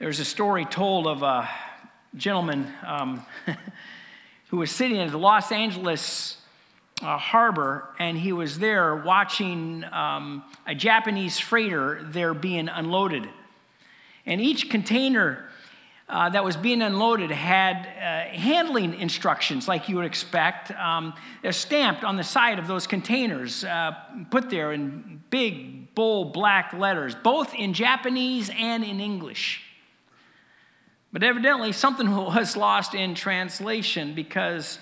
There's a story told of a gentleman um, who was sitting at the Los Angeles uh, harbor, and he was there watching um, a Japanese freighter there being unloaded. And each container uh, that was being unloaded had uh, handling instructions, like you would expect. Um, stamped on the side of those containers, uh, put there in big, bold black letters, both in Japanese and in English. But evidently, something was lost in translation because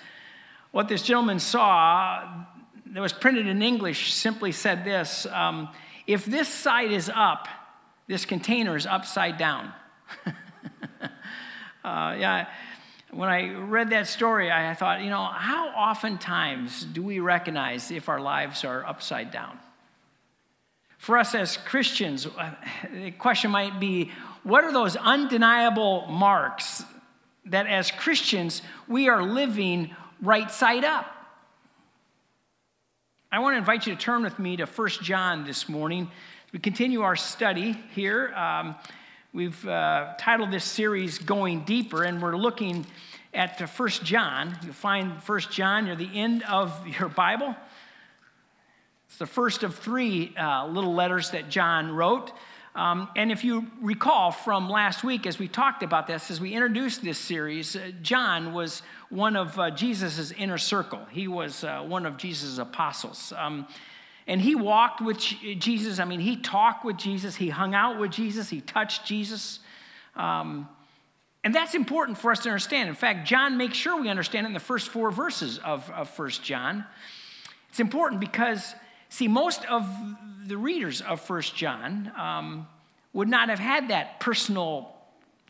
what this gentleman saw that was printed in English simply said this um, If this side is up, this container is upside down. uh, yeah, when I read that story, I thought, you know, how oftentimes do we recognize if our lives are upside down? For us as Christians, uh, the question might be what are those undeniable marks that as Christians we are living right side up? I want to invite you to turn with me to 1 John this morning. We continue our study here. Um, we've uh, titled this series Going Deeper, and we're looking at 1 John. You'll find 1 John near the end of your Bible. It's the first of three uh, little letters that John wrote. Um, and if you recall from last week, as we talked about this, as we introduced this series, uh, John was one of uh, Jesus' inner circle. He was uh, one of Jesus' apostles. Um, and he walked with Jesus. I mean, he talked with Jesus, he hung out with Jesus, he touched Jesus. Um, and that's important for us to understand. In fact, John makes sure we understand it in the first four verses of, of 1 John. It's important because, see, most of the readers of First John um, would not have had that personal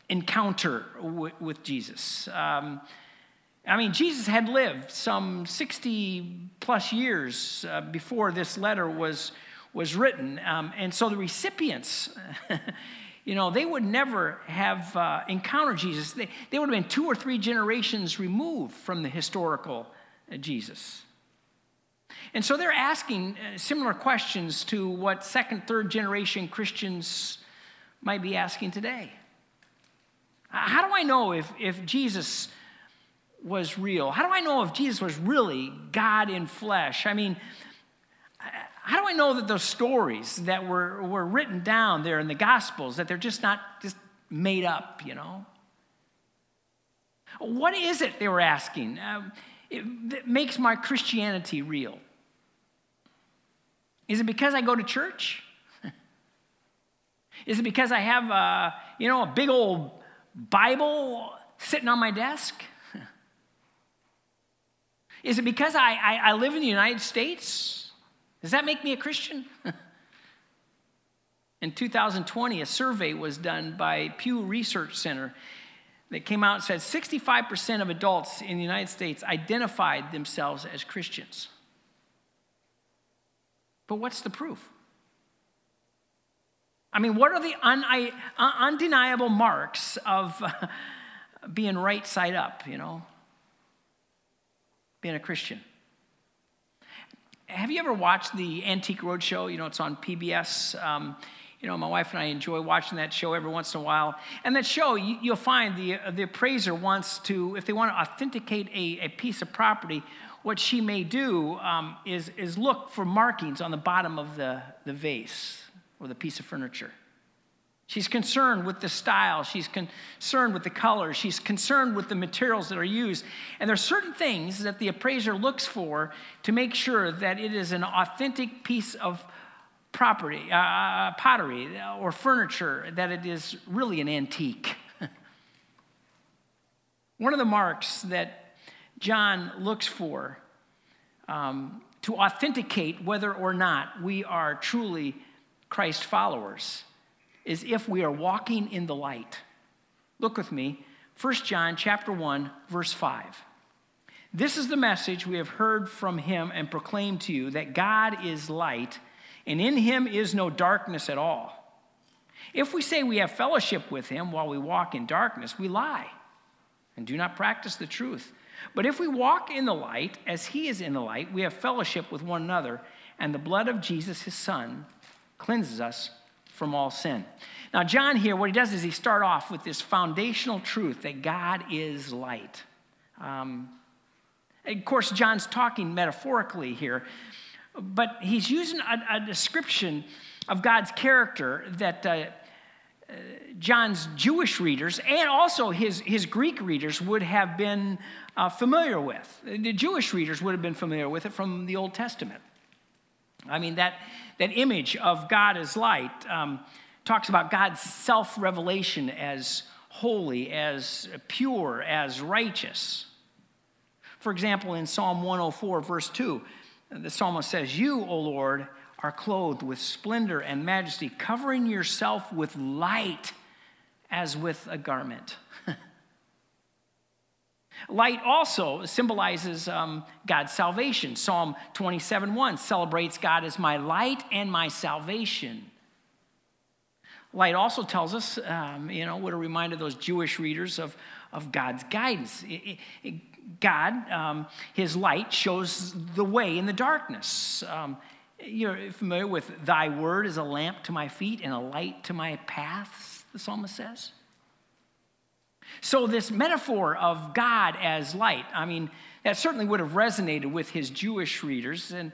encounter w- with Jesus. Um, I mean, Jesus had lived some 60 plus years uh, before this letter was, was written. Um, and so the recipients, you know, they would never have uh, encountered Jesus. They, they would have been two or three generations removed from the historical uh, Jesus. And so they're asking uh, similar questions to what second, third generation Christians might be asking today. How do I know if, if Jesus was real? How do I know if Jesus was really God in flesh? I mean, how do I know that those stories that were, were written down there in the Gospels, that they're just not just made up, you know? What is it they were asking uh, it, that makes my Christianity real? Is it because I go to church? Is it because I have a, you know, a big old Bible sitting on my desk? Is it because I, I, I live in the United States? Does that make me a Christian? in 2020, a survey was done by Pew Research Center that came out and said 65% of adults in the United States identified themselves as Christians. But what's the proof? I mean, what are the un- undeniable marks of uh, being right side up, you know? Being a Christian. Have you ever watched the Antique Roadshow? You know, it's on PBS. Um, you know, my wife and I enjoy watching that show every once in a while. And that show, you, will find the, the appraiser wants to, if they want to authenticate a, a piece of property, what she may do um, is, is look for markings on the bottom of the, the vase or the piece of furniture. She's concerned with the style. She's concerned with the colors. She's concerned with the materials that are used. And there are certain things that the appraiser looks for to make sure that it is an authentic piece of property, uh, uh pottery, or furniture, that it is really an antique. One of the marks that John looks for um, to authenticate whether or not we are truly Christ followers is if we are walking in the light. Look with me, 1 John chapter 1 verse 5. This is the message we have heard from him and proclaimed to you that God is light and in him is no darkness at all. If we say we have fellowship with him while we walk in darkness, we lie and do not practice the truth. But if we walk in the light, as he is in the light, we have fellowship with one another, and the blood of Jesus, his son, cleanses us from all sin. Now, John here, what he does is he start off with this foundational truth that God is light. Um, of course, John's talking metaphorically here, but he's using a, a description of God's character that uh, uh, John's Jewish readers and also his, his Greek readers would have been uh, familiar with. The Jewish readers would have been familiar with it from the Old Testament. I mean, that, that image of God as light um, talks about God's self revelation as holy, as pure, as righteous. For example, in Psalm 104, verse 2, the psalmist says, You, O Lord, are clothed with splendor and majesty, covering yourself with light as with a garment. light also symbolizes um, God's salvation. Psalm 27 1 celebrates God as my light and my salvation. Light also tells us, um, you know, what a reminder those Jewish readers of, of God's guidance. It, it, God, um, his light, shows the way in the darkness. Um, you're familiar with thy word is a lamp to my feet and a light to my paths, the psalmist says. So, this metaphor of God as light, I mean, that certainly would have resonated with his Jewish readers, and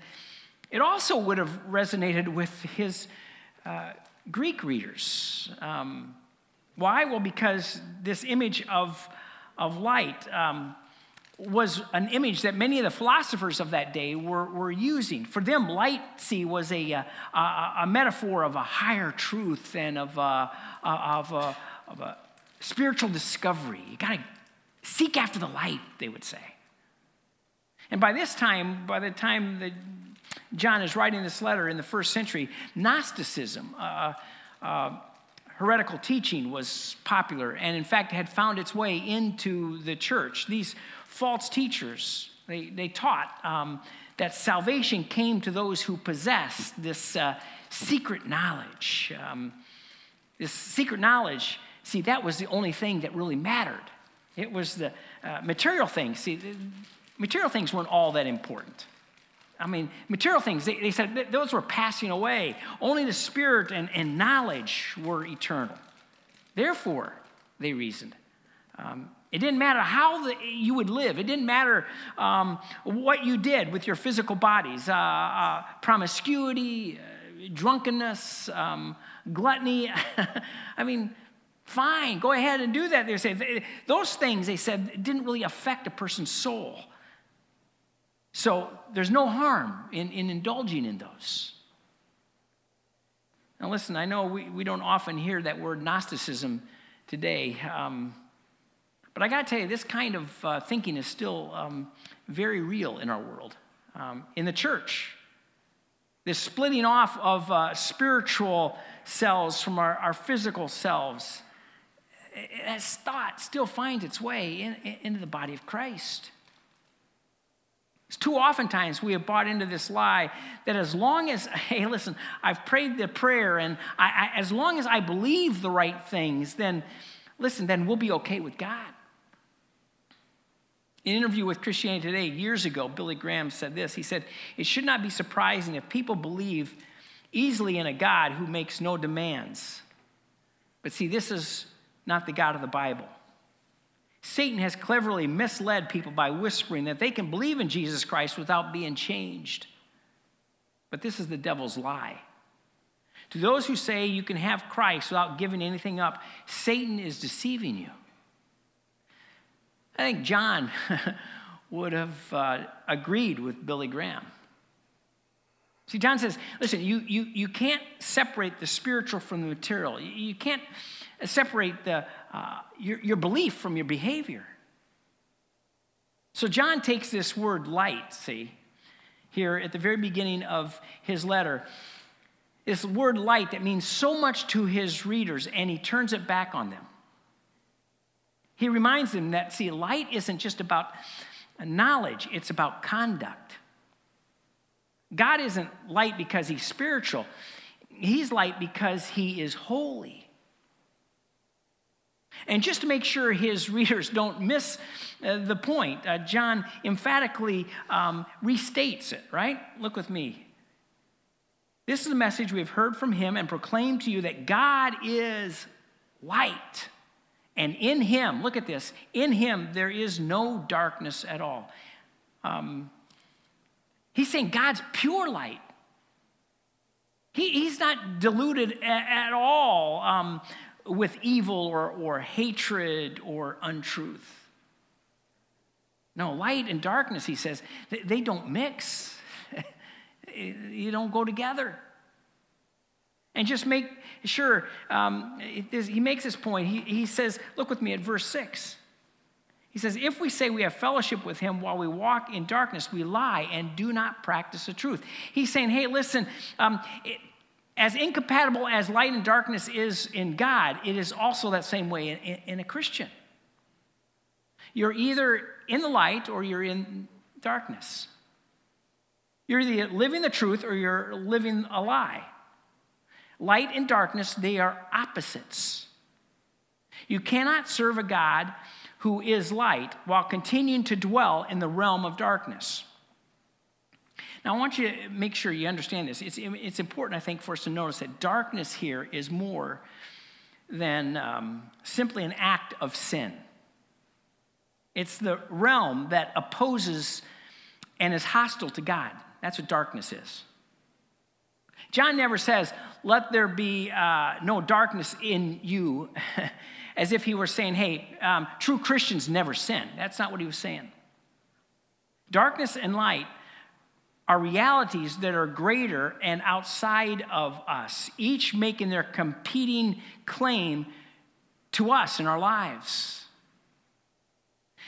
it also would have resonated with his uh, Greek readers. Um, why? Well, because this image of, of light um, was an image that many of the philosophers of that day were, were using. For them, light, see, was a, uh, a, a metaphor of a higher truth and of a, of a, of a spiritual discovery. You got to seek after the light, they would say. And by this time, by the time that John is writing this letter in the first century, Gnosticism, uh, uh, heretical teaching was popular and, in fact, had found its way into the church. These false teachers, they, they taught um, that salvation came to those who possessed this uh, secret knowledge. Um, this secret knowledge, see, that was the only thing that really mattered. It was the uh, material things. See, material things weren't all that important. I mean, material things, they, they said those were passing away. Only the spirit and, and knowledge were eternal. Therefore, they reasoned. Um, it didn't matter how the, you would live. It didn't matter um, what you did with your physical bodies uh, uh, promiscuity, uh, drunkenness, um, gluttony. I mean, fine, go ahead and do that. They say those things, they said, didn't really affect a person's soul. So there's no harm in, in indulging in those. Now, listen, I know we, we don't often hear that word Gnosticism today. Um, but I got to tell you, this kind of uh, thinking is still um, very real in our world. Um, in the church, this splitting off of uh, spiritual selves from our, our physical selves, that thought still finds its way in, in, into the body of Christ. Too oftentimes we have bought into this lie that as long as, hey, listen, I've prayed the prayer and I, I, as long as I believe the right things, then, listen, then we'll be okay with God. In an interview with Christianity Today years ago, Billy Graham said this. He said, It should not be surprising if people believe easily in a God who makes no demands. But see, this is not the God of the Bible. Satan has cleverly misled people by whispering that they can believe in Jesus Christ without being changed. But this is the devil's lie. To those who say you can have Christ without giving anything up, Satan is deceiving you. I think John would have uh, agreed with Billy Graham. See, John says, listen, you, you, you can't separate the spiritual from the material. You, you can't separate the, uh, your, your belief from your behavior. So John takes this word light, see, here at the very beginning of his letter, this word light that means so much to his readers, and he turns it back on them. He reminds them that, see, light isn't just about knowledge, it's about conduct. God isn't light because he's spiritual, he's light because he is holy. And just to make sure his readers don't miss uh, the point, uh, John emphatically um, restates it, right? Look with me. This is a message we have heard from him and proclaimed to you that God is light. And in him, look at this, in him there is no darkness at all. Um, he's saying God's pure light. He, he's not diluted at, at all um, with evil or, or hatred or untruth. No, light and darkness, he says, they, they don't mix. you don't go together. And just make sure, um, he makes this point. He, he says, look with me at verse 6. He says, If we say we have fellowship with him while we walk in darkness, we lie and do not practice the truth. He's saying, Hey, listen, um, it, as incompatible as light and darkness is in God, it is also that same way in, in, in a Christian. You're either in the light or you're in darkness. You're either living the truth or you're living a lie. Light and darkness, they are opposites. You cannot serve a God who is light while continuing to dwell in the realm of darkness. Now, I want you to make sure you understand this. It's, it's important, I think, for us to notice that darkness here is more than um, simply an act of sin. It's the realm that opposes and is hostile to God. That's what darkness is. John never says, Let there be uh, no darkness in you, as if he were saying, Hey, um, true Christians never sin. That's not what he was saying. Darkness and light are realities that are greater and outside of us, each making their competing claim to us in our lives.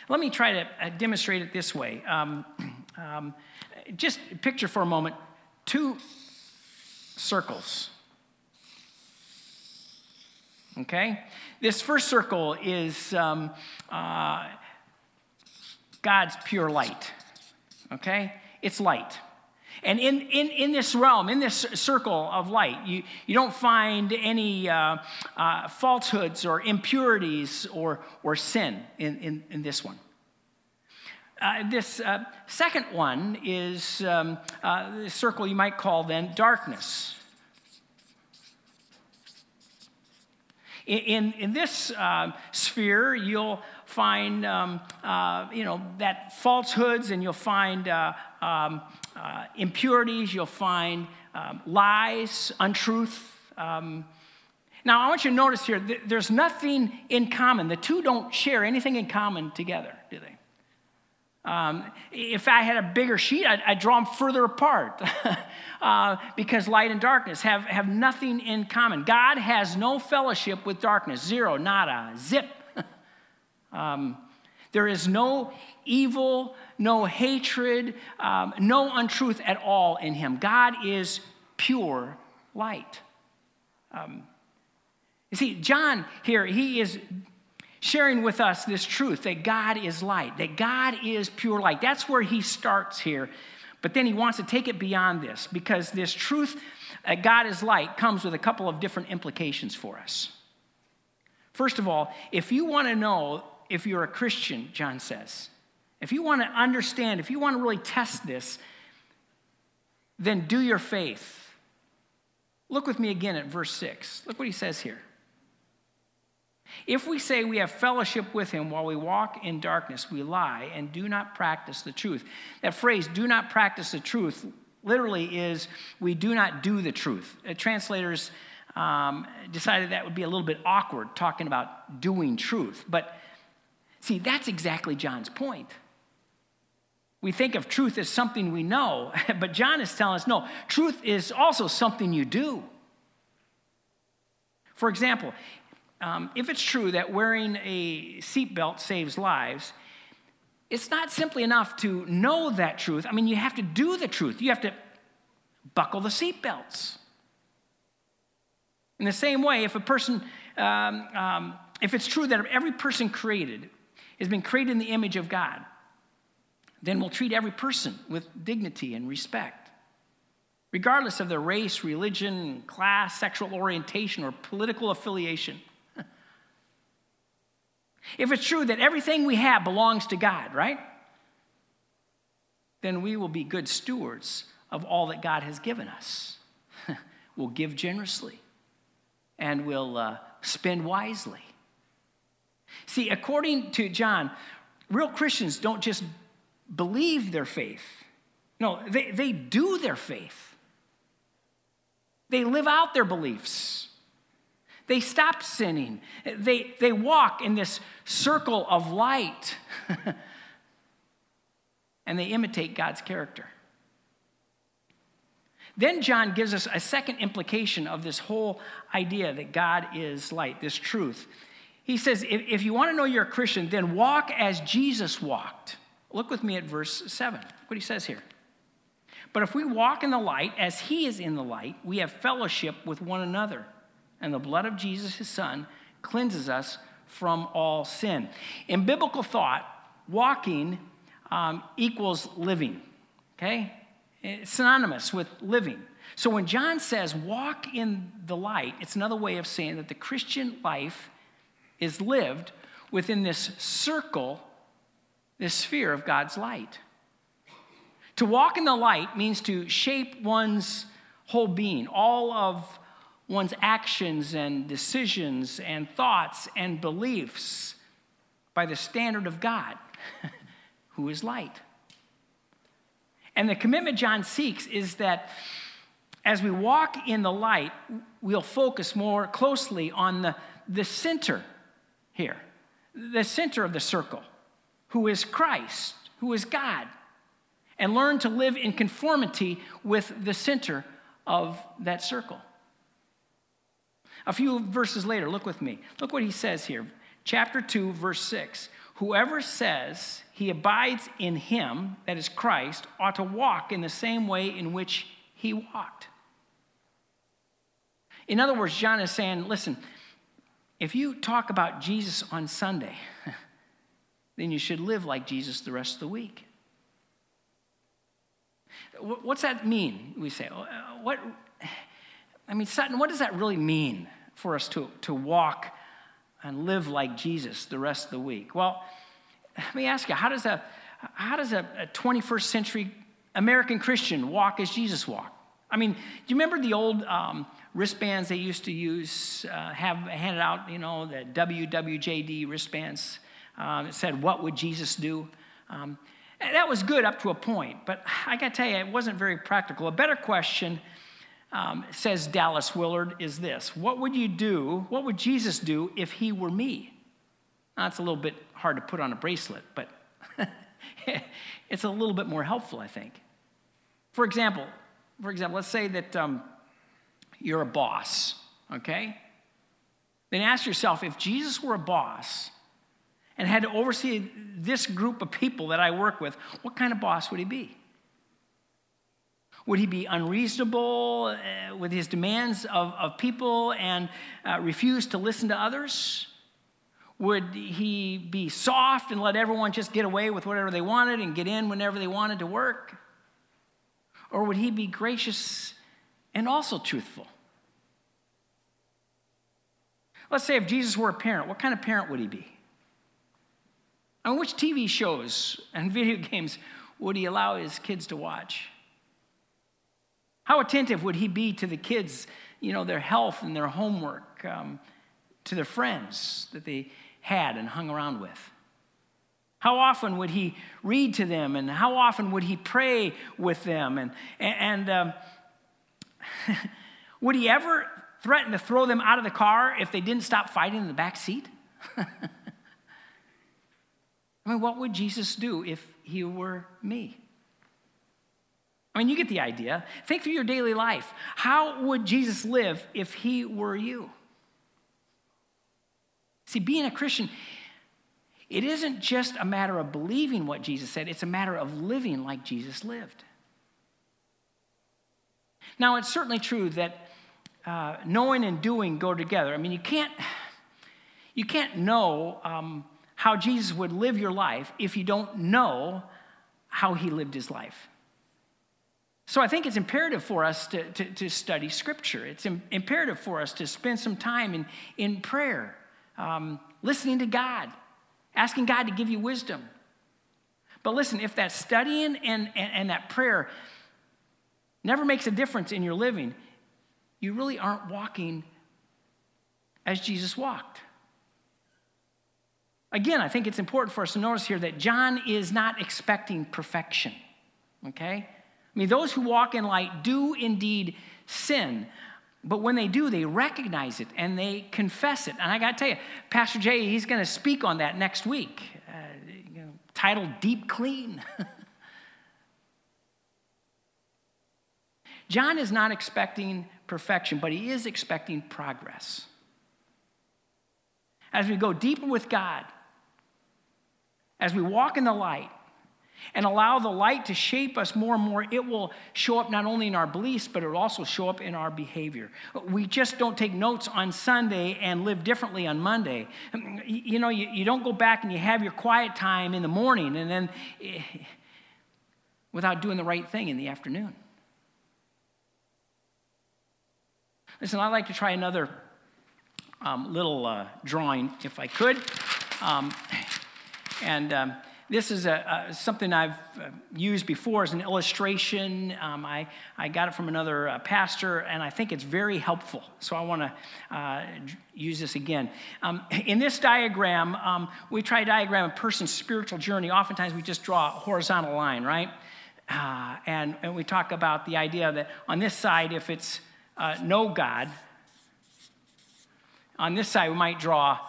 Let me try to uh, demonstrate it this way. Um, um, just picture for a moment two circles. Okay? This first circle is um, uh, God's pure light. Okay? It's light. And in, in, in this realm, in this circle of light, you, you don't find any uh, uh, falsehoods or impurities or, or sin in, in, in this one. Uh, this uh, second one is um, uh, the circle you might call then darkness. In, in, this uh, sphere, you'll find, um, uh, you know, that falsehoods and you'll find uh, um, impurities, you'll find um, lies, untruth. Um, now, I want you to notice here, th- there's nothing in common. The two don't share anything in common together, do they? Um, if I had a bigger sheet, I'd, I'd draw them further apart uh, because light and darkness have, have nothing in common. God has no fellowship with darkness, zero, nada, zip. um, there is no evil, no hatred, um, no untruth at all in him. God is pure light. Um, you see, John here, he is sharing with us this truth that God is light, that God is pure light. That's where he starts here. But then he wants to take it beyond this because this truth that God is light comes with a couple of different implications for us. First of all, if you want to know if you're a Christian, John says, if you want to understand, if you want to really test this, then do your faith. Look with me again at verse 6. Look what he says here. If we say we have fellowship with him while we walk in darkness, we lie and do not practice the truth. That phrase, do not practice the truth, literally is we do not do the truth. Uh, translators um, decided that would be a little bit awkward talking about doing truth. But see, that's exactly John's point. We think of truth as something we know, but John is telling us no, truth is also something you do. For example, um, if it's true that wearing a seatbelt saves lives, it's not simply enough to know that truth. I mean, you have to do the truth. You have to buckle the seatbelts. In the same way, if a person, um, um, if it's true that every person created has been created in the image of God, then we'll treat every person with dignity and respect, regardless of their race, religion, class, sexual orientation, or political affiliation. If it's true that everything we have belongs to God, right? Then we will be good stewards of all that God has given us. we'll give generously and we'll uh, spend wisely. See, according to John, real Christians don't just believe their faith, no, they, they do their faith. They live out their beliefs. They stop sinning. They, they walk in this circle of light. and they imitate God's character. Then John gives us a second implication of this whole idea that God is light, this truth. He says, if, if you want to know you're a Christian, then walk as Jesus walked. Look with me at verse 7. Look what he says here. But if we walk in the light as he is in the light, we have fellowship with one another. And the blood of Jesus, his son, cleanses us from all sin. In biblical thought, walking um, equals living, okay? It's synonymous with living. So when John says walk in the light, it's another way of saying that the Christian life is lived within this circle, this sphere of God's light. To walk in the light means to shape one's whole being, all of one's actions and decisions and thoughts and beliefs by the standard of God, who is light. And the commitment John seeks is that as we walk in the light, we'll focus more closely on the, the center here, the center of the circle, who is Christ, who is God, and learn to live in conformity with the center of that circle. A few verses later, look with me. Look what he says here. Chapter 2, verse 6. Whoever says he abides in him, that is Christ, ought to walk in the same way in which he walked. In other words, John is saying, listen, if you talk about Jesus on Sunday, then you should live like Jesus the rest of the week. What's that mean? We say, uh, what? I mean, Sutton, what does that really mean for us to, to walk and live like Jesus the rest of the week? Well, let me ask you, how does a, how does a, a 21st century American Christian walk as Jesus walked? I mean, do you remember the old um, wristbands they used to use, uh, have handed out, you know, the WWJD wristbands um, that said, What would Jesus do? Um, that was good up to a point, but I got to tell you, it wasn't very practical. A better question, um, says Dallas Willard, is this What would you do? What would Jesus do if he were me? That's a little bit hard to put on a bracelet, but it's a little bit more helpful, I think. For example, for example, let's say that um, you're a boss, okay? Then ask yourself if Jesus were a boss and had to oversee this group of people that I work with, what kind of boss would he be? Would he be unreasonable uh, with his demands of, of people and uh, refuse to listen to others? Would he be soft and let everyone just get away with whatever they wanted and get in whenever they wanted to work? Or would he be gracious and also truthful? Let's say if Jesus were a parent, what kind of parent would he be? And which TV shows and video games would he allow his kids to watch? How attentive would he be to the kids, you know, their health and their homework, um, to their friends that they had and hung around with? How often would he read to them, and how often would he pray with them? And, and um, would he ever threaten to throw them out of the car if they didn't stop fighting in the back seat? I mean, what would Jesus do if he were me? I mean, you get the idea. Think through your daily life. How would Jesus live if he were you? See, being a Christian, it isn't just a matter of believing what Jesus said, it's a matter of living like Jesus lived. Now, it's certainly true that uh, knowing and doing go together. I mean, you can't, you can't know um, how Jesus would live your life if you don't know how he lived his life. So I think it's imperative for us to, to, to study Scripture. It's Im- imperative for us to spend some time in, in prayer, um, listening to God, asking God to give you wisdom. But listen, if that studying and, and, and that prayer never makes a difference in your living, you really aren't walking as Jesus walked. Again, I think it's important for us to notice here that John is not expecting perfection, okay? I mean, those who walk in light do indeed sin, but when they do, they recognize it and they confess it. And I got to tell you, Pastor Jay, he's going to speak on that next week, uh, you know, titled Deep Clean. John is not expecting perfection, but he is expecting progress. As we go deeper with God, as we walk in the light, and allow the light to shape us more and more, it will show up not only in our beliefs, but it will also show up in our behavior. We just don't take notes on Sunday and live differently on Monday. You know, you, you don't go back and you have your quiet time in the morning and then eh, without doing the right thing in the afternoon. Listen, I'd like to try another um, little uh, drawing if I could. Um, and um, this is a, a, something I've uh, used before as an illustration. Um, I, I got it from another uh, pastor, and I think it's very helpful. So I want to uh, use this again. Um, in this diagram, um, we try to diagram a person's spiritual journey. Oftentimes, we just draw a horizontal line, right? Uh, and, and we talk about the idea that on this side, if it's uh, no God. On this side, we might draw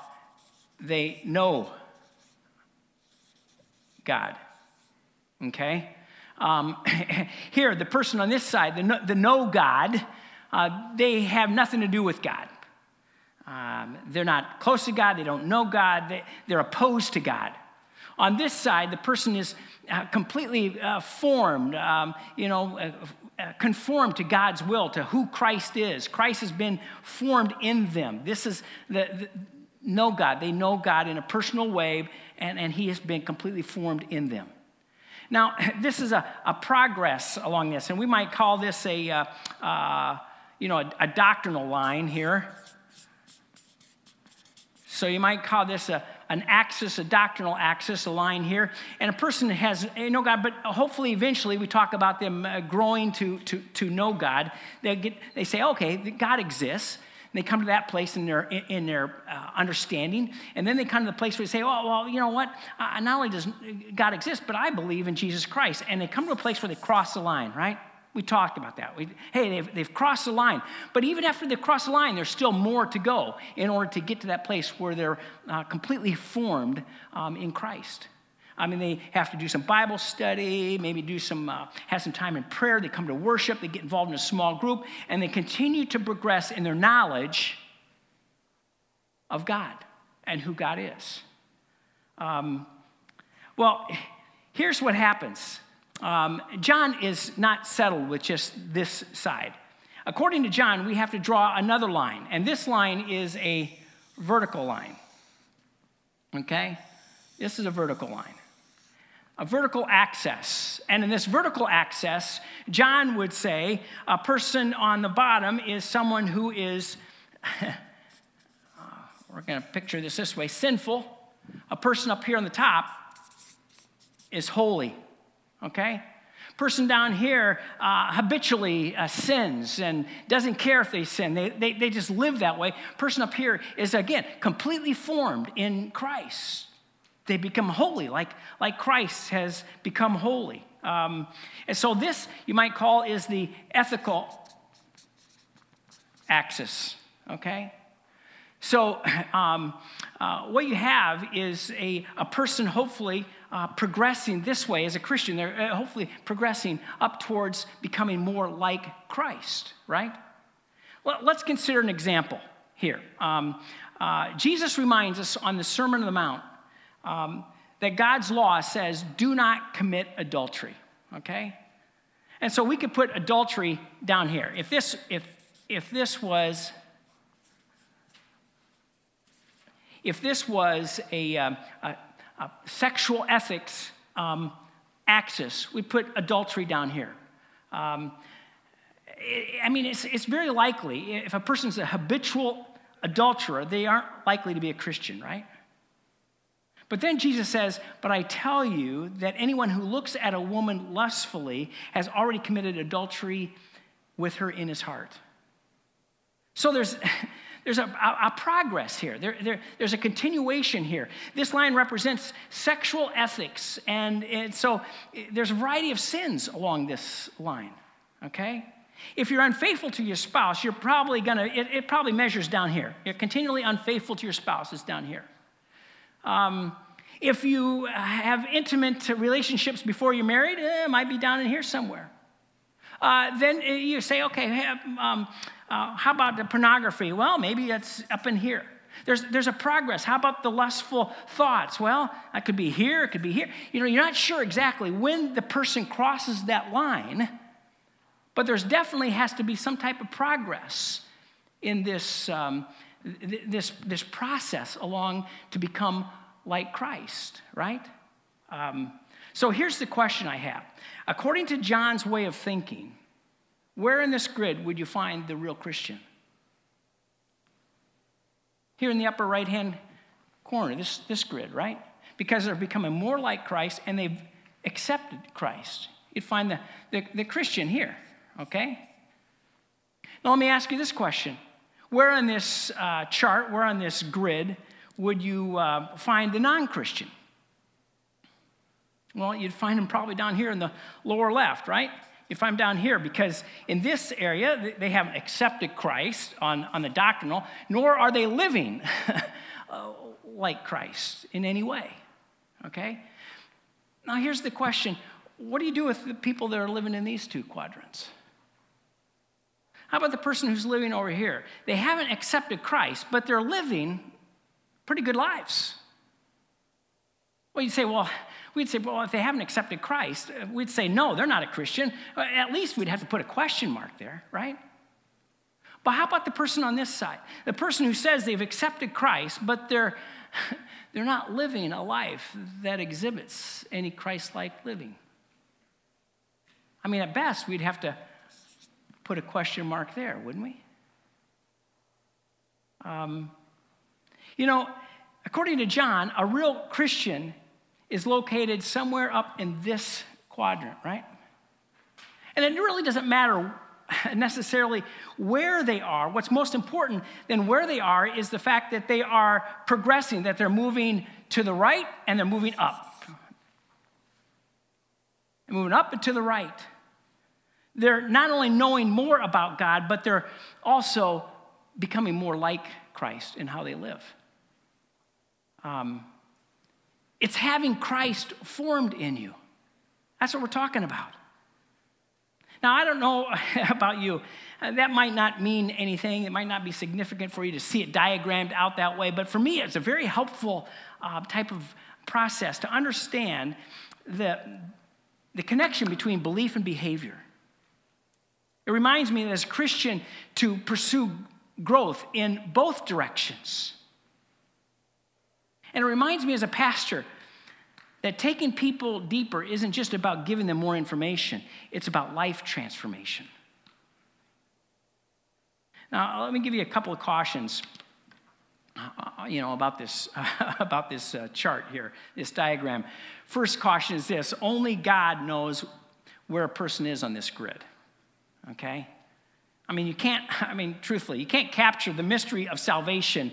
they know God. Okay? Um, here, the person on this side, the know, the know God, uh, they have nothing to do with God. Um, they're not close to God, they don't know God, they, they're opposed to God. On this side, the person is uh, completely uh, formed, um, you know, uh, uh, conform to God's will, to who Christ is. Christ has been formed in them. This is the, the God. They know God in a personal way, and, and He has been completely formed in them. Now, this is a, a progress along this, and we might call this a, uh, uh, you know, a, a doctrinal line here. So you might call this a, an axis, a doctrinal axis, a line here. And a person has you know God, but hopefully eventually we talk about them uh, growing to, to, to know God. They, get, they say, okay, God exists. They come to that place in their, in their uh, understanding. And then they come to the place where they say, oh, well, you know what? Uh, not only does God exist, but I believe in Jesus Christ. And they come to a place where they cross the line, right? We talked about that. We, hey, they've, they've crossed the line. But even after they've crossed the line, there's still more to go in order to get to that place where they're uh, completely formed um, in Christ. I mean, they have to do some Bible study, maybe do some, uh, have some time in prayer. They come to worship, they get involved in a small group, and they continue to progress in their knowledge of God and who God is. Um, well, here's what happens um, John is not settled with just this side. According to John, we have to draw another line, and this line is a vertical line. Okay? This is a vertical line. A vertical axis. And in this vertical axis, John would say a person on the bottom is someone who is, we're going to picture this this way sinful. A person up here on the top is holy okay? Person down here uh, habitually uh, sins and doesn't care if they sin. They, they, they just live that way. Person up here is, again, completely formed in Christ. They become holy, like, like Christ has become holy. Um, and so, this you might call is the ethical axis, okay? So, um, uh, what you have is a, a person, hopefully, uh, progressing this way as a Christian. They're uh, hopefully progressing up towards becoming more like Christ, right? Well, let's consider an example here. Um, uh, Jesus reminds us on the Sermon on the Mount um, that God's law says, do not commit adultery, okay? And so we could put adultery down here. If this, if, if this was if this was a, um, a, a sexual ethics um, axis. We put adultery down here. Um, I mean, it's, it's very likely if a person's a habitual adulterer, they aren't likely to be a Christian, right? But then Jesus says, But I tell you that anyone who looks at a woman lustfully has already committed adultery with her in his heart. So there's, there's a, a, a progress here. There, there, there's a continuation here. This line represents sexual ethics. And, and so eh, there's a variety of sins along this line, okay? If you're unfaithful to your spouse, you're probably gonna, it, it probably measures down here. You're continually unfaithful to your spouse, it's down here. Um, if you have intimate relationships before you're married, eh, it might be down in here somewhere. Uh, then you say, okay, um, uh, how about the pornography? Well, maybe that's up in here. There's, there's a progress. How about the lustful thoughts? Well, that could be here, it could be here. You know, you're not sure exactly when the person crosses that line, but there's definitely has to be some type of progress in this, um, this, this process along to become like Christ, right? Um, so here's the question I have. According to John's way of thinking, where in this grid would you find the real Christian? Here in the upper right hand corner, this, this grid, right? Because they're becoming more like Christ and they've accepted Christ. You'd find the, the, the Christian here, okay? Now, let me ask you this question Where on this uh, chart, where on this grid, would you uh, find the non Christian? Well, you'd find them probably down here in the lower left, right? If I'm down here, because in this area, they haven't accepted Christ on, on the doctrinal, nor are they living uh, like Christ in any way. Okay? Now, here's the question what do you do with the people that are living in these two quadrants? How about the person who's living over here? They haven't accepted Christ, but they're living pretty good lives. Well, you'd say, well, we'd say, well, if they haven't accepted Christ, uh, we'd say, no, they're not a Christian. Uh, at least we'd have to put a question mark there, right? But how about the person on this side? The person who says they've accepted Christ, but they're, they're not living a life that exhibits any Christ like living. I mean, at best, we'd have to put a question mark there, wouldn't we? Um, you know, according to John, a real Christian is located somewhere up in this quadrant, right? And it really doesn't matter necessarily where they are. What's most important than where they are is the fact that they are progressing, that they're moving to the right and they're moving up. Moving up and to the right. They're not only knowing more about God, but they're also becoming more like Christ in how they live. Um, it's having Christ formed in you. That's what we're talking about. Now, I don't know about you. Uh, that might not mean anything. It might not be significant for you to see it diagrammed out that way. But for me, it's a very helpful uh, type of process to understand the, the connection between belief and behavior. It reminds me as a Christian to pursue growth in both directions. And it reminds me as a pastor that taking people deeper isn't just about giving them more information, it's about life transformation. Now, let me give you a couple of cautions. Uh, you know about this uh, about this uh, chart here this diagram first caution is this only god knows where a person is on this grid okay i mean you can't i mean truthfully you can't capture the mystery of salvation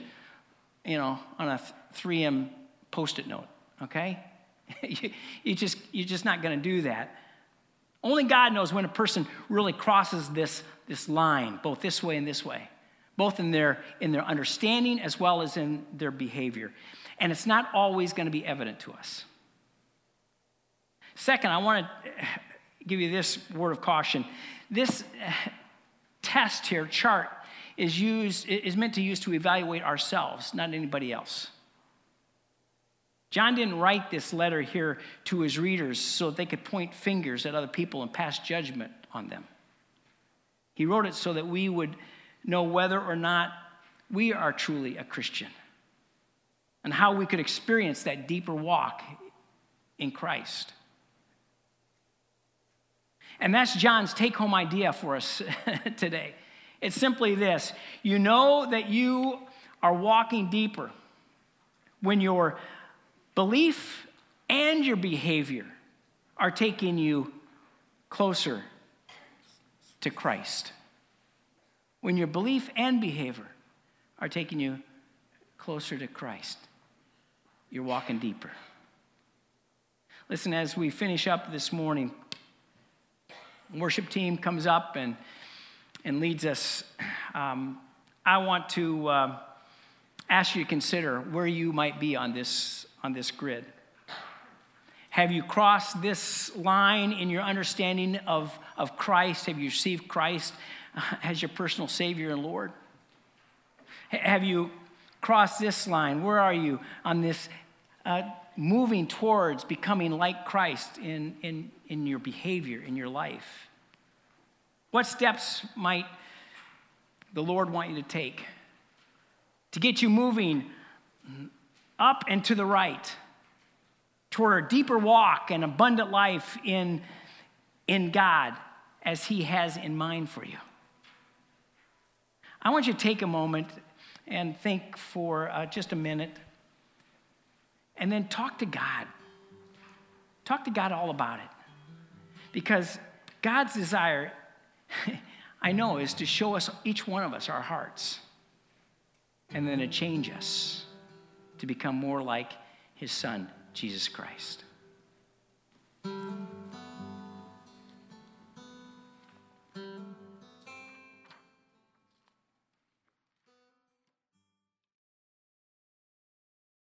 you know on a 3M post it note, okay? you, you just, you're just not going to do that. Only God knows when a person really crosses this, this line, both this way and this way, both in their, in their understanding as well as in their behavior. And it's not always going to be evident to us. Second, I want to give you this word of caution. This test here, chart, is used is meant to use to evaluate ourselves, not anybody else. John didn't write this letter here to his readers so that they could point fingers at other people and pass judgment on them. He wrote it so that we would know whether or not we are truly a Christian and how we could experience that deeper walk in Christ. And that's John's take home idea for us today. It's simply this you know that you are walking deeper when you're Belief and your behavior are taking you closer to Christ. when your belief and behavior are taking you closer to Christ. You're walking deeper. Listen, as we finish up this morning, worship team comes up and, and leads us. Um, I want to uh, ask you to consider where you might be on this, on this grid. Have you crossed this line in your understanding of, of Christ? Have you received Christ as your personal Savior and Lord? Have you crossed this line? Where are you on this uh, moving towards becoming like Christ in, in, in your behavior, in your life? What steps might the Lord want you to take to get you moving up and to the right? toward a deeper walk and abundant life in, in God as He has in mind for you. I want you to take a moment and think for uh, just a minute and then talk to God. Talk to God all about it. Because God's desire, I know, is to show us, each one of us, our hearts, and then to change us to become more like His Son, Jesus Christ.